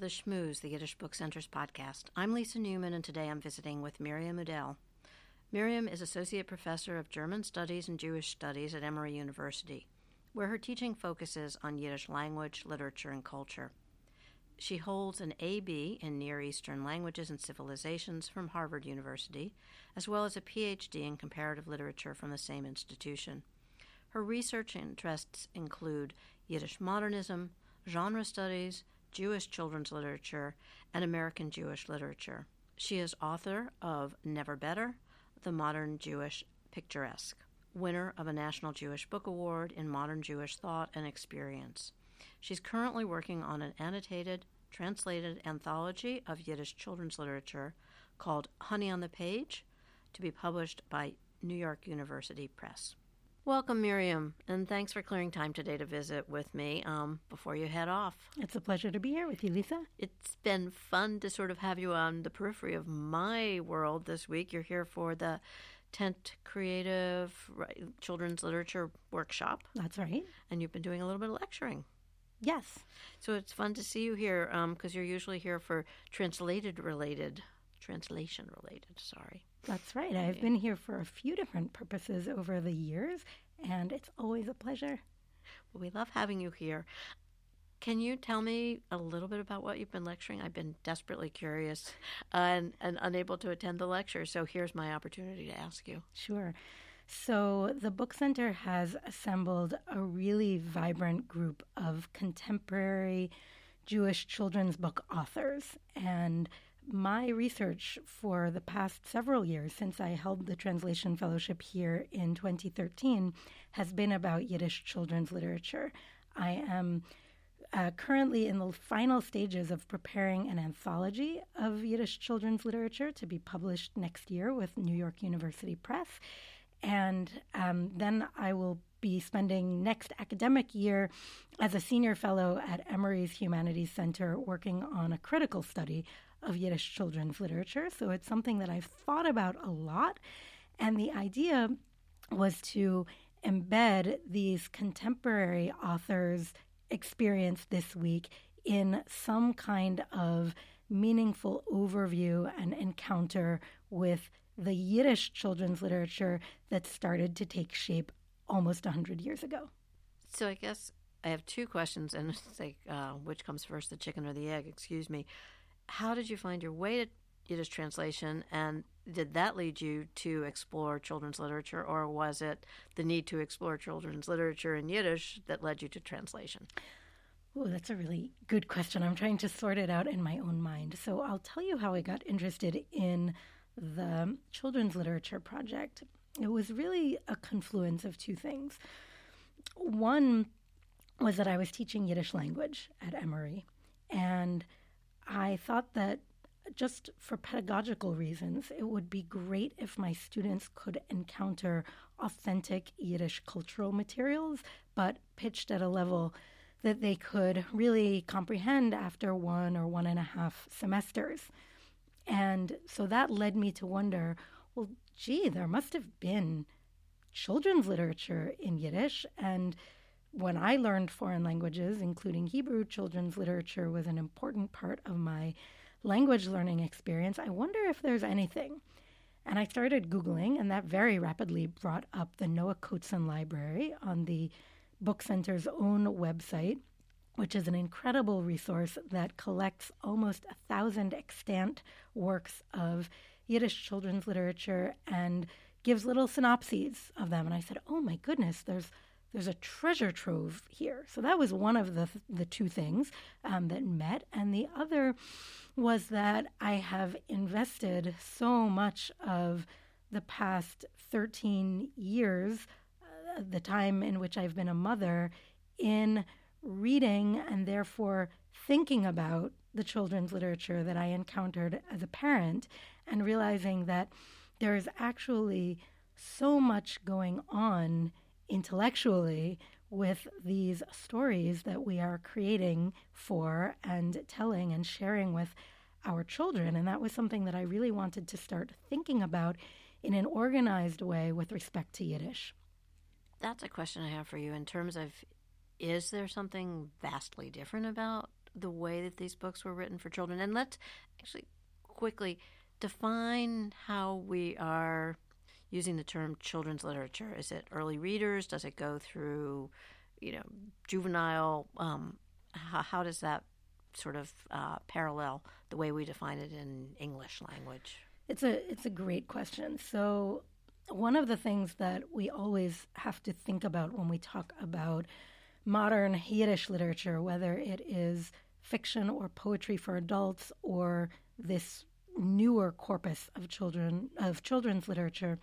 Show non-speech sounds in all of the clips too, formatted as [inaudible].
the Shmooze, the Yiddish Book Center's podcast. I'm Lisa Newman, and today I'm visiting with Miriam Udel. Miriam is Associate Professor of German Studies and Jewish Studies at Emory University, where her teaching focuses on Yiddish language, literature, and culture. She holds an AB in Near Eastern Languages and Civilizations from Harvard University, as well as a PhD in Comparative Literature from the same institution. Her research interests include Yiddish modernism, genre studies, Jewish children's literature, and American Jewish literature. She is author of Never Better, The Modern Jewish Picturesque, winner of a National Jewish Book Award in Modern Jewish Thought and Experience. She's currently working on an annotated, translated anthology of Yiddish children's literature called Honey on the Page to be published by New York University Press. Welcome, Miriam, and thanks for clearing time today to visit with me um, before you head off. It's a pleasure to be here with you, Lisa. It's been fun to sort of have you on the periphery of my world this week. You're here for the Tent Creative Children's Literature Workshop. That's right. And you've been doing a little bit of lecturing. Yes. So it's fun to see you here because um, you're usually here for translated related, translation related, sorry. That's right. I've been here for a few different purposes over the years, and it's always a pleasure. Well, we love having you here. Can you tell me a little bit about what you've been lecturing? I've been desperately curious and, and unable to attend the lecture, so here's my opportunity to ask you. Sure. So, the Book Center has assembled a really vibrant group of contemporary Jewish children's book authors. And my research for the past several years, since I held the translation fellowship here in 2013, has been about Yiddish children's literature. I am uh, currently in the final stages of preparing an anthology of Yiddish children's literature to be published next year with New York University Press. And um, then I will be spending next academic year as a senior fellow at Emory's Humanities Center working on a critical study of Yiddish children's literature. So it's something that I've thought about a lot. And the idea was to embed these contemporary authors' experience this week in some kind of meaningful overview and encounter with the Yiddish children's literature that started to take shape almost 100 years ago. So I guess I have two questions, and it's like, uh, which comes first, the chicken or the egg? Excuse me how did you find your way to Yiddish translation, and did that lead you to explore children's literature, or was it the need to explore children's literature in Yiddish that led you to translation? Oh, that's a really good question. I'm trying to sort it out in my own mind. So I'll tell you how I got interested in the children's literature project. It was really a confluence of two things. One was that I was teaching Yiddish language at Emory, and I thought that just for pedagogical reasons, it would be great if my students could encounter authentic Yiddish cultural materials, but pitched at a level that they could really comprehend after one or one and a half semesters. And so that led me to wonder well, gee, there must have been children's literature in Yiddish. And when I learned foreign languages, including Hebrew, children's literature was an important part of my language learning experience. I wonder if there's anything. And I started Googling, and that very rapidly brought up the Noah Coateson Library on the Book Center's own website, which is an incredible resource that collects almost a thousand extant works of Yiddish children's literature and gives little synopses of them. And I said, oh my goodness, there's there's a treasure trove here. So that was one of the the two things um, that met, and the other was that I have invested so much of the past 13 years, uh, the time in which I've been a mother, in reading and therefore thinking about the children's literature that I encountered as a parent, and realizing that there is actually so much going on intellectually with these stories that we are creating for and telling and sharing with our children. And that was something that I really wanted to start thinking about in an organized way with respect to Yiddish. That's a question I have for you in terms of is there something vastly different about the way that these books were written for children? And let's actually quickly define how we are using the term children's literature. Is it early readers? Does it go through, you know, juvenile? Um, how, how, does that sort of uh, parallel the way we define it in English language? It's a it's a great question. So one of the things that we always have to think about when we talk about modern Yiddish literature, whether it is fiction or poetry for adults or this newer corpus of children of children's literature,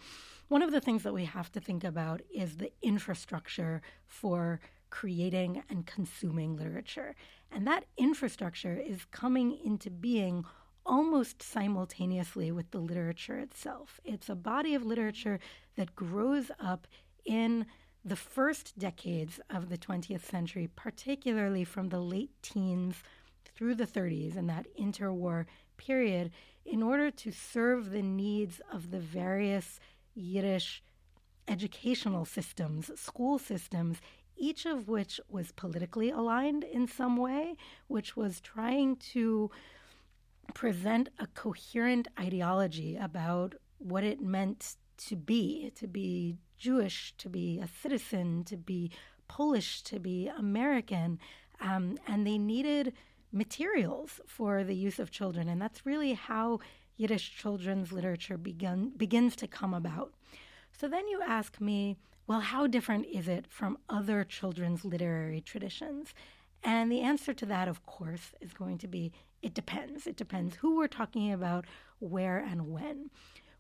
one of the things that we have to think about is the infrastructure for creating and consuming literature. And that infrastructure is coming into being almost simultaneously with the literature itself. It's a body of literature that grows up in the first decades of the 20th century, particularly from the late teens through the 30s and that interwar period, in order to serve the needs of the various Yiddish educational systems, school systems, each of which was politically aligned in some way, which was trying to present a coherent ideology about what it meant to be, to be Jewish, to be a citizen, to be Polish, to be American. Um, and they needed materials for the use of children. And that's really how Yiddish children's literature begun, begins to come about. So then you ask me, well, how different is it from other children's literary traditions? And the answer to that, of course, is going to be it depends. It depends who we're talking about, where, and when.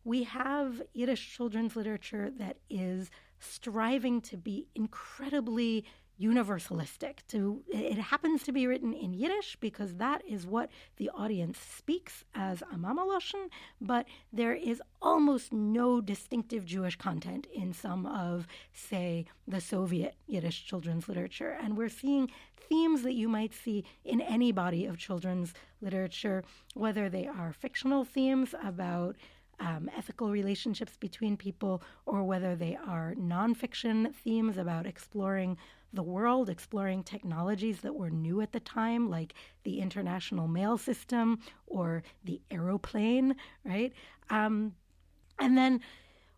We have Yiddish children's literature that is striving to be incredibly universalistic. To it happens to be written in Yiddish because that is what the audience speaks as a mamaloshen, but there is almost no distinctive Jewish content in some of, say, the Soviet Yiddish children's literature, and we're seeing themes that you might see in any body of children's literature, whether they are fictional themes about um, ethical relationships between people, or whether they are nonfiction themes about exploring the world, exploring technologies that were new at the time, like the international mail system or the aeroplane, right? Um, and then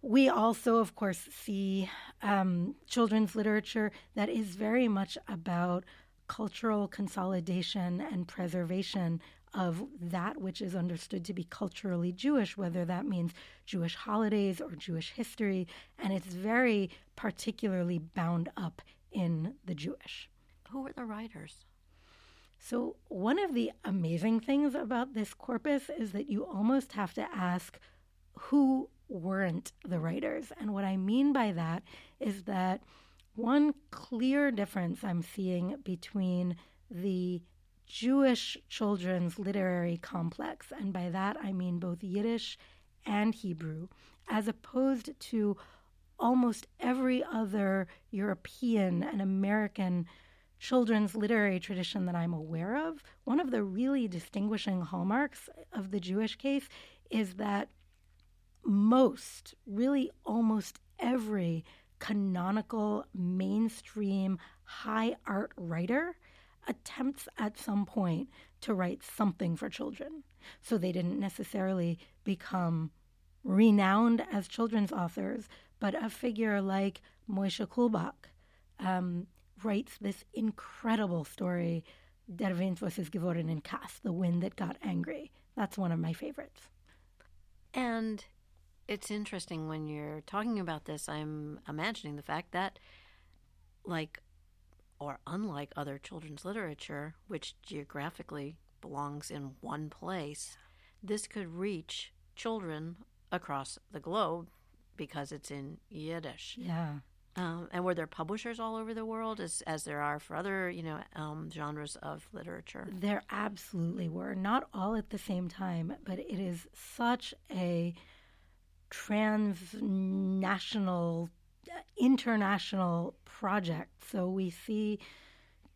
we also, of course, see um, children's literature that is very much about cultural consolidation and preservation of that which is understood to be culturally Jewish, whether that means Jewish holidays or Jewish history, and it's very particularly bound up in the Jewish. Who were the writers? So, one of the amazing things about this corpus is that you almost have to ask who weren't the writers. And what I mean by that is that one clear difference I'm seeing between the Jewish children's literary complex, and by that I mean both Yiddish and Hebrew, as opposed to almost every other European and American children's literary tradition that I'm aware of, one of the really distinguishing hallmarks of the Jewish case is that most, really almost every canonical, mainstream, high art writer attempts at some point to write something for children. So they didn't necessarily become renowned as children's authors, but a figure like Moishe Kulbak um, writes this incredible story, Der Wind was es geworden in Kass, The Wind That Got Angry. That's one of my favorites. And it's interesting when you're talking about this, I'm imagining the fact that, like, or unlike other children's literature, which geographically belongs in one place, this could reach children across the globe because it's in Yiddish. Yeah. Um, and were there publishers all over the world, as as there are for other you know um, genres of literature? There absolutely were, not all at the same time, but it is such a transnational, international project. So we see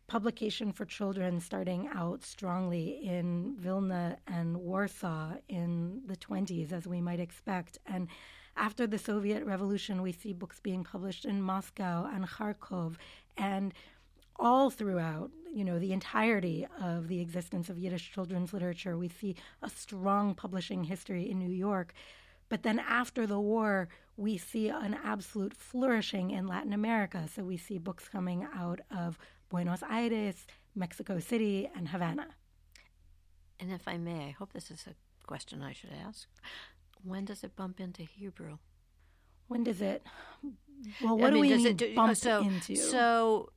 publication for children starting out strongly in Vilna and Warsaw in the 20s, as we might expect, and after the Soviet Revolution, we see books being published in Moscow and Kharkov. And all throughout, you know, the entirety of the existence of Yiddish children's literature. We see a strong publishing history in New York. But then after the war, we see an absolute flourishing in Latin America. So we see books coming out of Buenos Aires, Mexico City, and Havana. And if I may, I hope this is a question I should ask. When does it bump into Hebrew? When does it? Well, what I mean, do we mean do, bump so, into? So,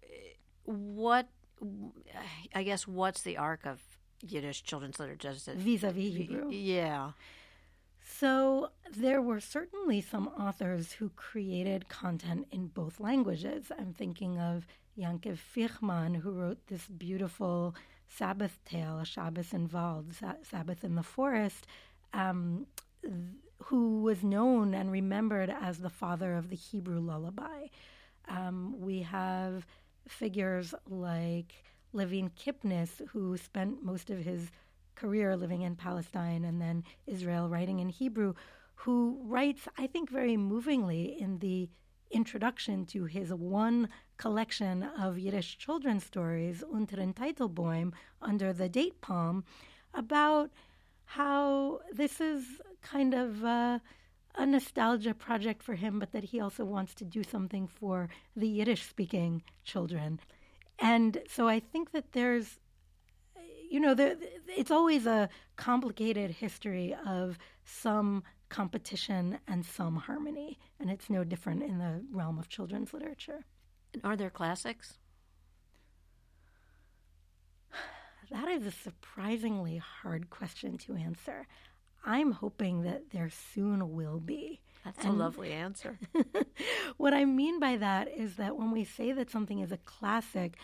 what? I guess what's the arc of Yiddish children's literature? Vis-a-vis Hebrew. Yeah. So there were certainly some authors who created content in both languages. I'm thinking of Yankev Fichman, who wrote this beautiful Sabbath tale, A Shabbos in Wald, Sabbath in the Forest, um, who was known and remembered as the father of the Hebrew lullaby. Um, we have figures like Levin Kipnis, who spent most of his career living in Palestine and then Israel, writing in Hebrew, who writes, I think, very movingly in the introduction to his one collection of Yiddish children's stories, Unter den Teitelbaum, under the date palm, about how this is kind of uh, a nostalgia project for him, but that he also wants to do something for the Yiddish speaking children. And so I think that there's, you know, there, it's always a complicated history of some competition and some harmony. And it's no different in the realm of children's literature. And Are there classics? [sighs] That is a surprisingly hard question to answer. I'm hoping that there soon will be. That's and a lovely answer. [laughs] what I mean by that is that when we say that something is a classic,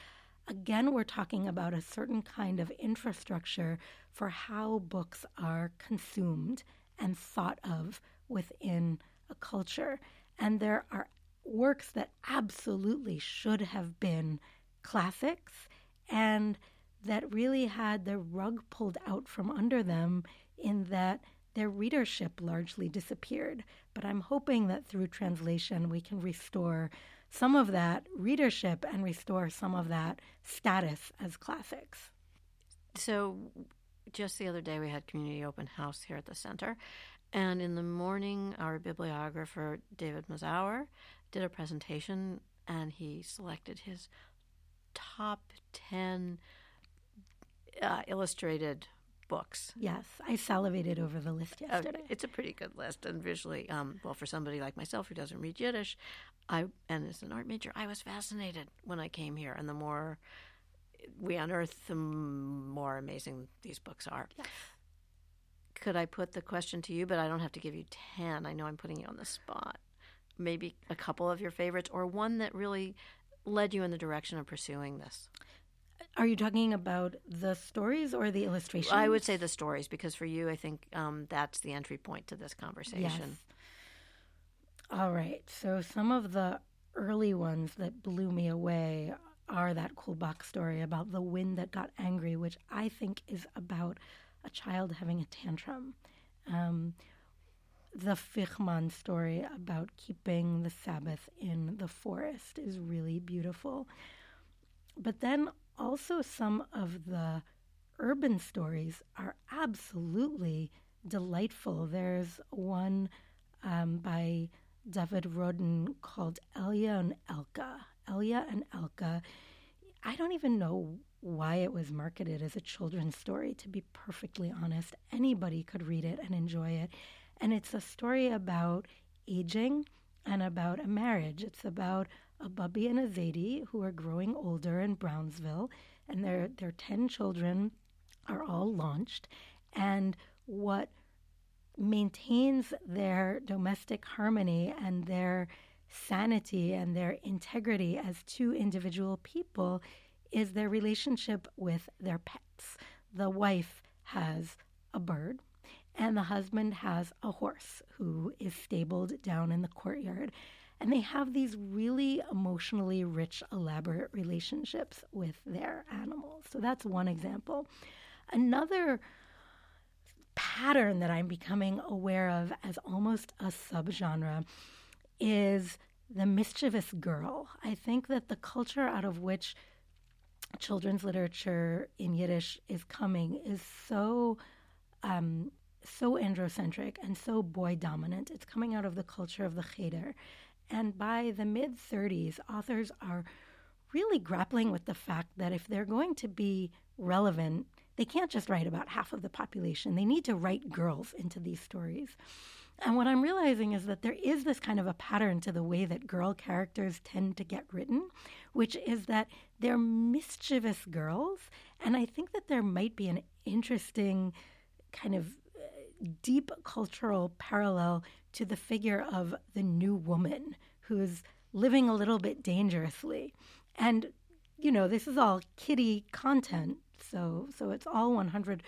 again, we're talking about a certain kind of infrastructure for how books are consumed and thought of within a culture. And there are works that absolutely should have been classics and that really had the rug pulled out from under them in that their readership largely disappeared. But I'm hoping that through translation we can restore some of that readership and restore some of that status as classics. So, just the other day we had community open house here at the center, and in the morning our bibliographer David Mazower did a presentation and he selected his top 10 uh, illustrated books. Yes, I salivated over the list yesterday. Uh, it's a pretty good list, and visually, um, well, for somebody like myself who doesn't read Yiddish, I and as an art major, I was fascinated when I came here, and the more we unearth, the more amazing these books are. Yes. Could I put the question to you, but I don't have to give you ten. I know I'm putting you on the spot maybe a couple of your favorites or one that really led you in the direction of pursuing this? Are you talking about the stories or the illustrations? I would say the stories because for you, I think um, that's the entry point to this conversation. Yes. All right. So some of the early ones that blew me away are that Kulbak story about the wind that got angry, which I think is about a child having a tantrum. Um, the Fichman story about keeping the Sabbath in the forest is really beautiful. But then also some of the urban stories are absolutely delightful. There's one um, by David Roden called Elia and Elka. Elia and Elka. I don't even know why it was marketed as a children's story, to be perfectly honest. Anybody could read it and enjoy it. And it's a story about aging and about a marriage. It's about a Bubby and a Zadie who are growing older in Brownsville, and their their ten children are all launched. And what maintains their domestic harmony and their sanity and their integrity as two individual people is their relationship with their pets. The wife has a bird, and the husband has a horse who is stabled down in the courtyard. And they have these really emotionally rich, elaborate relationships with their animals. So that's one example. Another pattern that I'm becoming aware of as almost a subgenre is the mischievous girl. I think that the culture out of which children's literature in Yiddish is coming is so um, so androcentric and so boy dominant. It's coming out of the culture of the cheder. And by the mid 30s, authors are really grappling with the fact that if they're going to be relevant, they can't just write about half of the population. They need to write girls into these stories. And what I'm realizing is that there is this kind of a pattern to the way that girl characters tend to get written, which is that they're mischievous girls. And I think that there might be an interesting kind of deep cultural parallel to the figure of the new woman who's living a little bit dangerously. And, you know, this is all kitty content, so so it's all 100%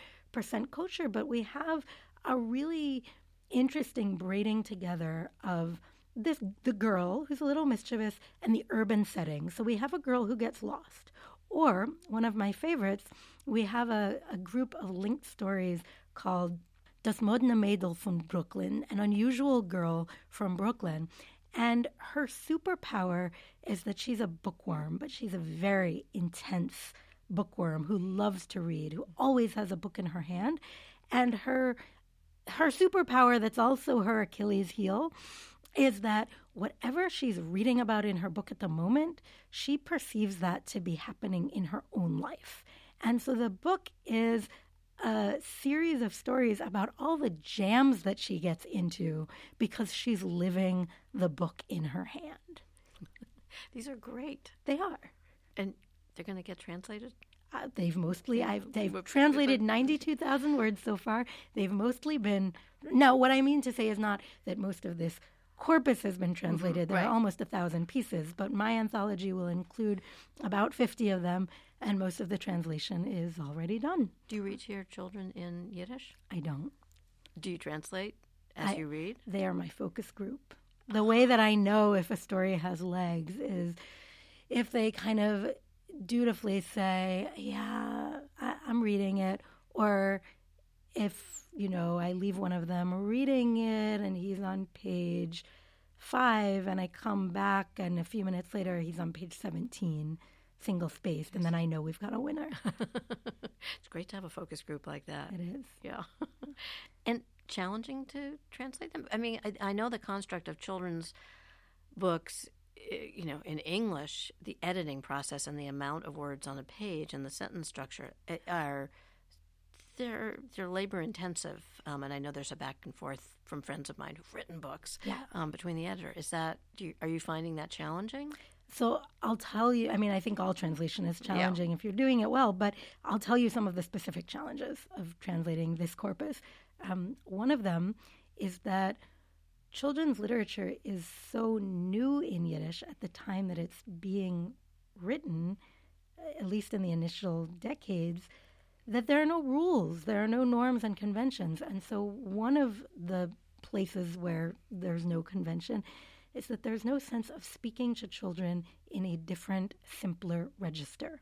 kosher, but we have a really interesting braiding together of this the girl who's a little mischievous and the urban setting. So we have a girl who gets lost. Or one of my favorites, we have a, a group of linked stories called Das Modne Mädel von Brooklyn, an unusual girl from Brooklyn. And her superpower is that she's a bookworm, but she's a very intense bookworm who loves to read, who always has a book in her hand. And her her superpower that's also her Achilles heel is that whatever she's reading about in her book at the moment, she perceives that to be happening in her own life. And so the book is a series of stories about all the jams that she gets into because she's living the book in her hand. [laughs] These are great. They are. And they're going to get translated? Uh, they've mostly I've they've translated 92,000 words so far. They've mostly been No, what I mean to say is not that most of this corpus has been translated. Mm-hmm, there right. are almost a thousand pieces, but my anthology will include about 50 of them, and most of the translation is already done. Do you read to your children in Yiddish? I don't. Do you translate as I, you read? They are my focus group. The way that I know if a story has legs is if they kind of dutifully say, Yeah, I, I'm reading it, or if you know, I leave one of them reading it and he's on page five, and I come back, and a few minutes later, he's on page 17, single spaced, and then I know we've got a winner. [laughs] it's great to have a focus group like that. It is. Yeah. [laughs] and challenging to translate them? I mean, I, I know the construct of children's books eh, you know, in English, the editing process and the amount of words on a page and the sentence structure eh, are they're they're labor intensive, um, and I know there's a back and forth from friends of mine who've written books yeah. um, between the editor. Is that you, are you finding that challenging? So I'll tell you. I mean, I think all translation is challenging yeah. if you're doing it well, but I'll tell you some of the specific challenges of translating this corpus. Um, one of them is that children's literature is so new in Yiddish at the time that it's being written, at least in the initial decades that there are no rules, there are no norms and conventions. And so, one of the places where there's no convention is that there's no sense of speaking to children in a different, simpler register.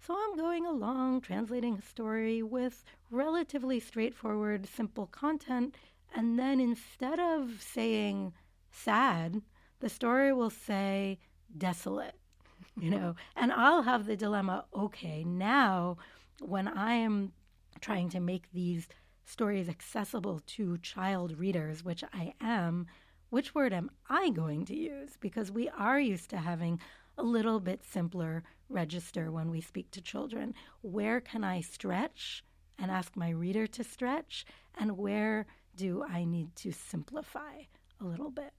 So, I'm going along translating a story with relatively straightforward, simple content. And then instead of saying sad, the story will say desolate, [laughs] you know, and I'll have the dilemma okay, now when I am trying to make these stories accessible to child readers, which I am, which word am I going to use? Because we are used to having a little bit simpler register when we speak to children. Where can I stretch and ask my reader to stretch? And where do I need to simplify a little bit?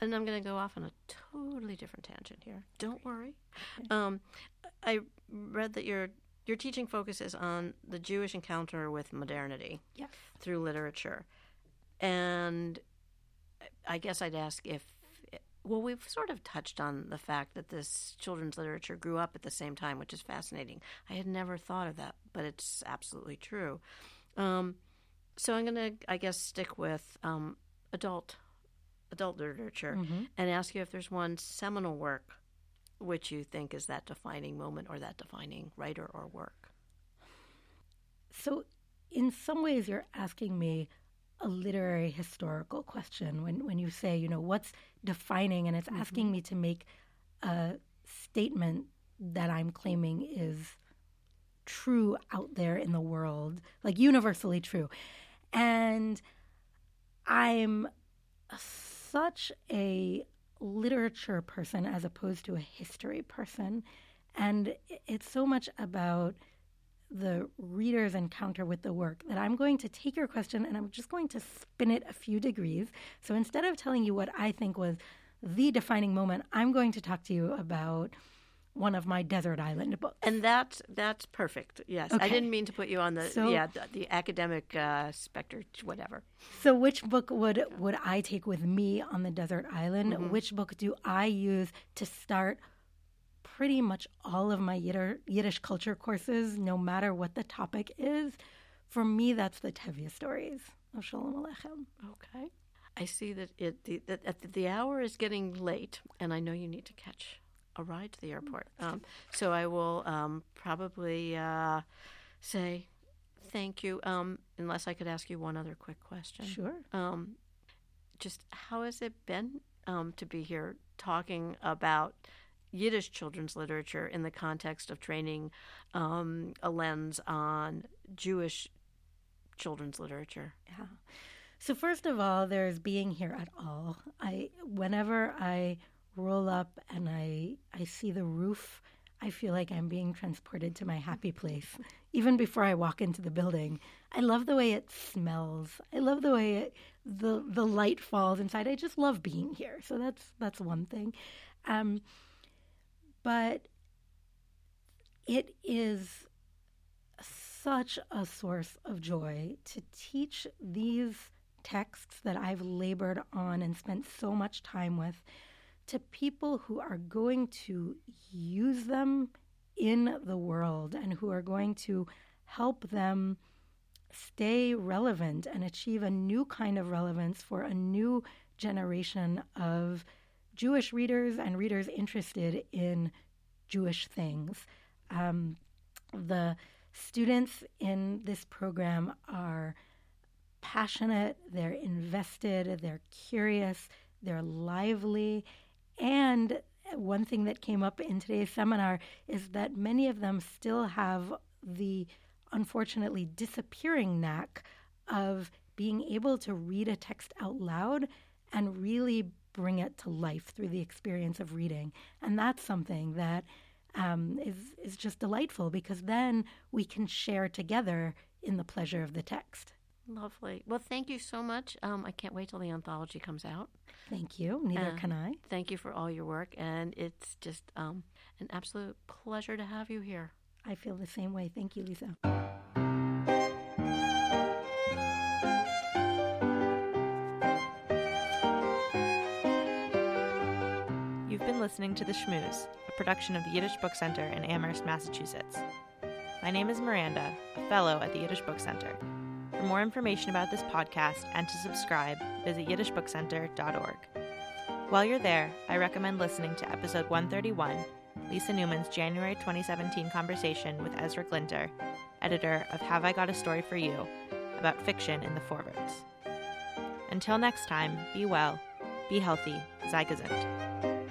And I'm going to go off on a totally different tangent here. Don't worry. Um, I read that you're your teaching focuses on the Jewish encounter with modernity yes. through literature. And I guess I'd ask if, well, we've sort of touched on the fact that this children's literature grew up at the same time, which is fascinating. I had never thought of that, but it's absolutely true. Um, so I'm going to, I guess, stick with um, adult adult literature mm-hmm. and ask you if there's one seminal work which you think is that defining moment or that defining writer or work? So, in some ways, you're asking me a literary historical question when, when you say, you know, what's defining, and it's mm-hmm. asking me to make a statement that I'm claiming is true out there in the world, like universally true. And I'm such a literature person as opposed to a history person. And it's so much about the reader's encounter with the work that I'm going to take your question and I'm just going to spin it a few degrees. So instead of telling you what I think was the defining moment, I'm going to talk to you about one of my desert island books. And that's that's perfect. Yes, Okay. I didn't mean to put you on the So- yeah the, the academic uh, specter, whatever. So, which book would would I take with me on the desert island? Which book do I use to start pretty much all of my Yiddish, culture courses, no matter what the topic is? For me, that's the Tevye stories of Shalom Aleichem. Okay. I see that it the, that the hour is getting late, and I know you need to catch a ride to the airport. Um, so I will um, probably uh, say thank you. Um, unless I could ask you one other quick question. Sure. Um, just how has it been um, to be here talking about Yiddish children's literature in the context of training um, a lens on Jewish children's literature? Yeah. So first of all, there's being here at all. I whenever I roll up and I I see the roof, I feel like I'm being transported to my happy place. [laughs] Even before I walk into the building, I love the way it smells. I love the way it, the the light falls inside. I just love being here. So that's that's one thing. Um, but it is such a source of joy to teach these texts that I've labored on and spent so much time with to people who are going to use them in the world and who are going to help them stay relevant and achieve a new kind of relevance for a new generation of Jewish readers and readers interested in Jewish things. Um, the students in this program are passionate, they're invested, they're curious, they're lively. And one thing that came up in today's seminar is that many of them still have the unfortunately disappearing knack of being able to read a text out loud and really bring it to life through the experience of reading. And that's something that um, is is just delightful because then we can share together in the pleasure of the text. Lovely. Well, thank you so much. Um, I can't wait till the anthology comes out. Thank you. Neither Uh, can I. Thank you for all your work, and it's just um, an absolute pleasure to have you here. I feel the same way. Thank you, Lisa. Listening to The Shmooze, a production of the Yiddish Book Center in Amherst, Massachusetts. My name is Miranda, a fellow at the Yiddish Book Center. For more information about this podcast and to subscribe, visit yiddishbookcenter.org. While you're there, I recommend listening to episode 131, Lisa Newman's January 2017 conversation with Ezra Glinter, editor of Have I Got a Story for You, about fiction in the forwards. Until next time, be well, be healthy, sei.